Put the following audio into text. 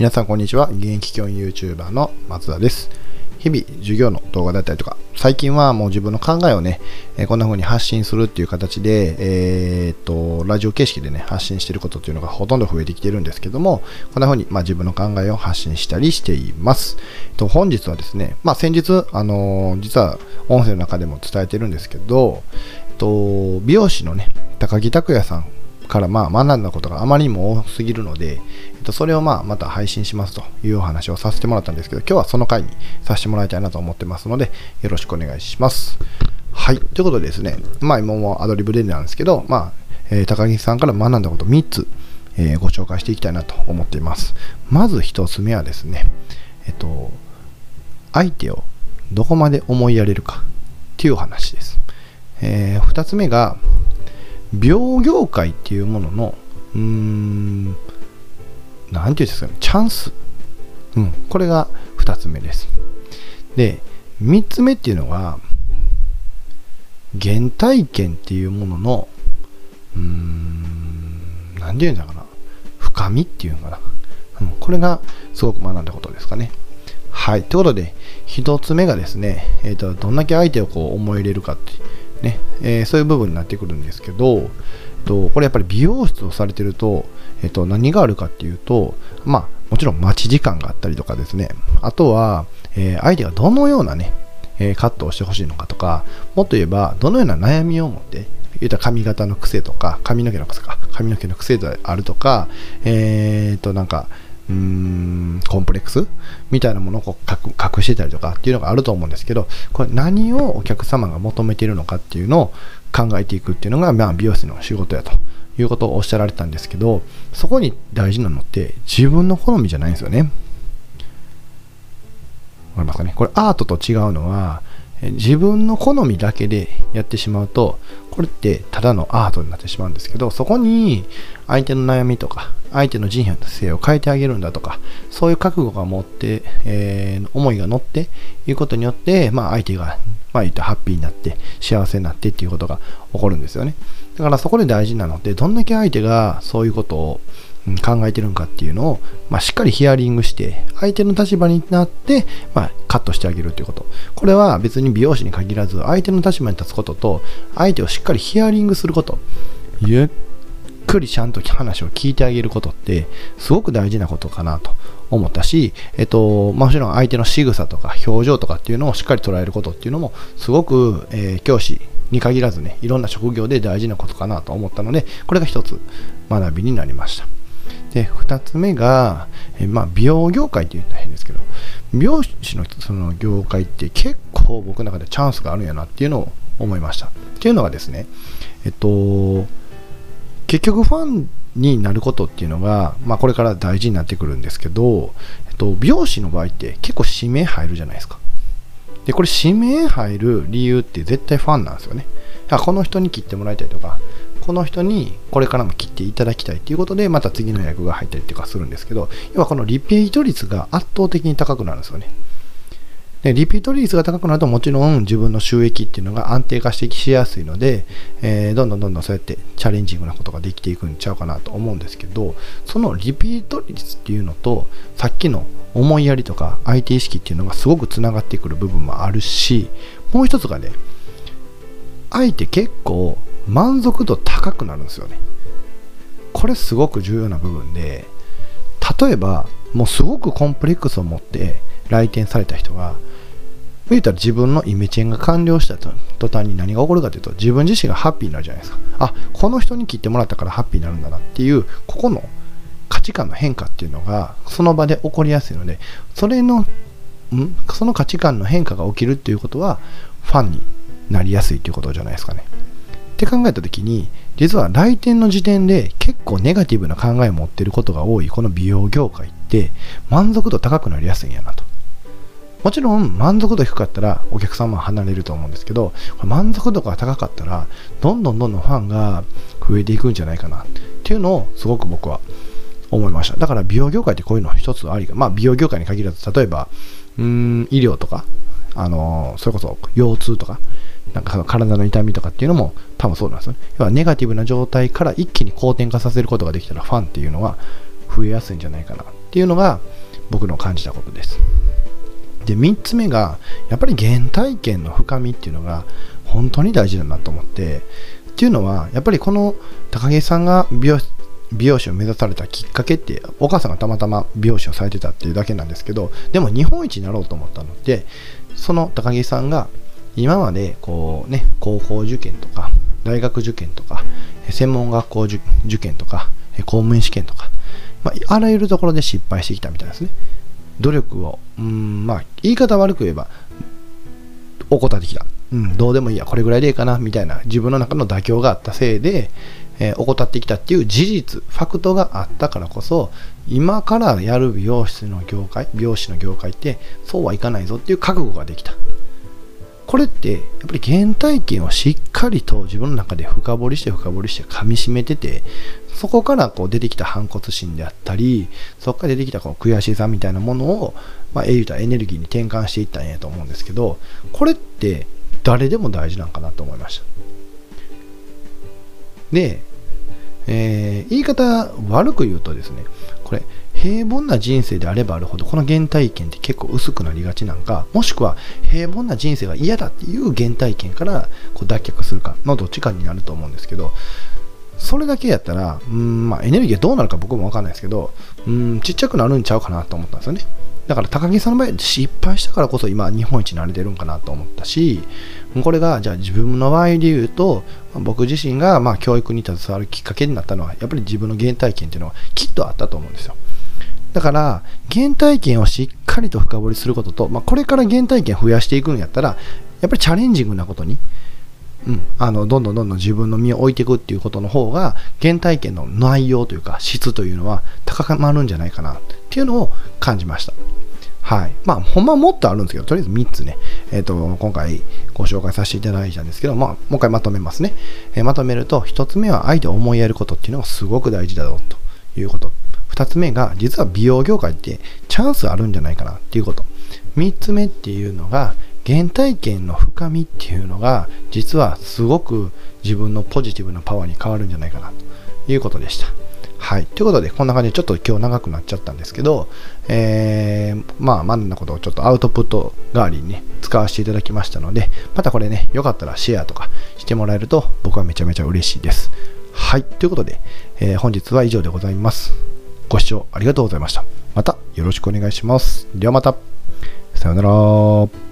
皆さんこんにちは。現役教員 YouTuber の松田です。日々授業の動画だったりとか、最近はもう自分の考えをね、えこんな風に発信するっていう形で、えーっと、ラジオ形式でね、発信してることっていうのがほとんど増えてきてるんですけども、こんな風に、まあ、自分の考えを発信したりしています。えっと本日はですね、まあ、先日、あのー実は音声の中でも伝えてるんですけど、えっと、美容師のね、高木拓也さんからまあ学んだことがあまりにも多すぎるので、えっと、それをまあまた配信しますというお話をさせてもらったんですけど、今日はその回にさせてもらいたいなと思ってますので、よろしくお願いします。はい。ということでですね、まあ今もアドリブでなんですけど、まあ、えー高木さんから学んだこと3つ、えーご紹介していきたいなと思っています。まず1つ目はですね、えっと、相手をどこまで思いやれるかっていうお話です。え2つ目が、美容業界っていうものの、うーん、なんていうんですかね、チャンス。うん、これが2つ目です。で、3つ目っていうのが、原体験っていうものの、うーん、なんていうんだかな、深みっていうのかな。うん、これがすごく学んだことですかね。はい。ということで、一つ目がですね、えっ、と、どんだけ相手をこう思い入れるかって、ね、えーそういう部分になってくるんですけど、えっと、これやっぱり美容室をされてると、えっと、何があるかっていうと、まあ、もちろん待ち時間があったりとかですね、あとは、えー相手がどのようなね、えーカットをしてほしいのかとか、もっと言えば、どのような悩みを持って、言ったら髪型の癖とか、髪の毛の癖か、髪の毛の癖であるとか、えー、と、なんか、コンプレックスみたいなものをこう隠してたりとかっていうのがあると思うんですけど、これ何をお客様が求めているのかっていうのを考えていくっていうのが、まあ、美容師の仕事やということをおっしゃられたんですけど、そこに大事なのって自分の好みじゃないんですよね。わかりますかね？これアートと違うのは自分の好みだけでやってしまうとこれってただのアートになってしまうんですけどそこに相手の悩みとか相手の人生を変えてあげるんだとかそういう覚悟が持って、えー思いが乗っていうことによって、まあ、相手が、まあ、言ったハッピーになって幸せになってっていうことが起こるんですよね。だからそこで大事なのでどんだけ相手がそういうことを考えてるんかっていうのを、まあ、しっかりヒアリングして相手の立場になって、まあ、カットしてあげるということ。これは別に美容師に限らず相手の立場に立つことと相手をしっかりヒアリングすること。ゆっくりちゃんと話を聞いてあげることってすごく大事なことかなと思ったし、えっと、もちろん相手の仕草とか表情とかっていうのをしっかり捉えることっていうのもすごく、えー教師に限らずねいろんな職業で大事なことかなと思ったのでこれが一つ学びになりました。で2つ目が、えまあ、美容業界って言ったら変ですけど美容師のその業界って結構僕の中でチャンスがあるんやなっていうのを思いました。っていうのがですねえっと結局ファンになることっていうのが、まあ、これから大事になってくるんですけど、えっと、美容師の場合って結構指名入るじゃないですか。でこれ指名入る理由って絶対ファンなんですよね。だからこの人に切ってもらいたいとかこの人にこれからも切っていただきたいということでまた次の役が入ったりとかするんですけど要はこのリピート率が圧倒的に高くなるんですよね。でリピート率が高くなるともちろん自分の収益っていうのが安定化してきしやすいので、えーどんどんどんどんそうやってチャレンジングなことができていくんちゃうかなと思うんですけどそのリピート率っていうのとさっきの思いやりとか相手意識っていうのがすごくつながってくる部分もあるしもう一つがね相手結構満足度高くなるんですよね。これすごく重要な部分で例えばもうすごくコンプレックスを持って来店された人が言うたら自分のイメチェンが完了した途端に何が起こるかというと自分自身がハッピーになるじゃないですか。あこの人に切ってもらったからハッピーになるんだなっていうここの価値観の変化っていうのがその場で起こりやすいのでそれのんその価値観の変化が起きるっていうことはファンになりやすいということじゃないですかね。って考えた時に実は来店の時点で結構ネガティブな考えを持ってることが多いこの美容業界って満足度高くなりやすいんやなと。もちろん満足度低かったらお客様は離れると思うんですけど満足度が高かったらどんどんどんどんファンが増えていくんじゃないかな。っていうのをすごく僕は思いました。だから美容業界ってこういうのは一つありがまあ美容業界に限らず例えばうん医療とかあのそれこそ腰痛とかなんかその体の痛みとかっていうのも多分そうなんですよね。要はネガティブな状態から一気に好転化させることができたらファンっていうのは増えやすいんじゃないかなっていうのが僕の感じたことです。で、3つ目が、やっぱり原体験の深みっていうのが本当に大事だなと思って、っていうのは、やっぱりこの高木さんが美容美容師を目指されたきっかけってお母さんがたまたま美容師をされてたっていうだけなんですけどでも日本一になろうと思ったのでその高木さんが今までこうね高校受験とか大学受験とか専門学校受験とか公務員試験とか、まあ、あらゆるところで失敗してきたみたいですね。努力をうんまあ言い方悪く言えば怠ってきた、うん、どうでもいいやこれぐらいでいいかなみたいな自分の中の妥協があったせいで、えー、怠ってきたっていう事実ファクトがあったからこそ今からやる美容室の業界美容師の業界ってそうはいかないぞっていう覚悟ができた。これってやっぱり原体験をしっかりと自分の中で深掘りして深掘りして噛みしめててそこからこう出てきた反骨心であったりそこから出てきたこう悔しさみたいなものを、まあ、エたエネルギーに転換していったんやと思うんですけどこれって誰でも大事なんかなと思いました。で、えー、言い方悪く言うとですねこれ平凡な人生であればあるほどこの原体験って結構薄くなりがちなんかもしくは平凡な人生が嫌だっていう原体験からこう脱却するかのどっちかになると思うんですけどそれだけやったらうんまあエネルギーがどうなるか僕もわかんないですけどうんちっちゃくなるんちゃうかなと思ったんですよね。だから高木さんの場合失敗したからこそ今日本一になれてるんかなと思ったしこれがじゃあ自分の場合で言うと僕自身がま教育に携わるきっかけになったのはやっぱり自分の原体験っていうのはきっとあったと思うんですよ。だから原体験をしっかりと深掘りすることと、まあ、これから原体験増やしていくんやったらやっぱりチャレンジングなことにうん、あのどんどんどんどん自分の身を置いていくっていうことの方が原体験の内容というか質というのは高まるんじゃないかなっていうのを感じました。はい。まあ、ほんまもっとあるんですけど、とりあえず3つね、えっ、ー、と、今回ご紹介させていただいたんですけど、まあ、もう一回まとめますね。えー、まとめると、1つ目は相手を思いやることっていうのがすごく大事だろうということ。2つ目が、実は美容業界ってチャンスあるんじゃないかなっていうこと。3つ目っていうのが、原体験の深みっていうのが実はすごく自分のポジティブなパワーに変わるんじゃないかなということでした。はい。ということで、こんな感じでちょっと今日長くなっちゃったんですけど、えー、まあ、まんなことをちょっとアウトプット代わりにね、使わせていただきましたので、またこれね、よかったらシェアとかしてもらえると僕はめちゃめちゃ嬉しいです。はい。ということで、えー、本日は以上でございます。ご視聴ありがとうございました。またよろしくお願いします。ではまた。さようなら。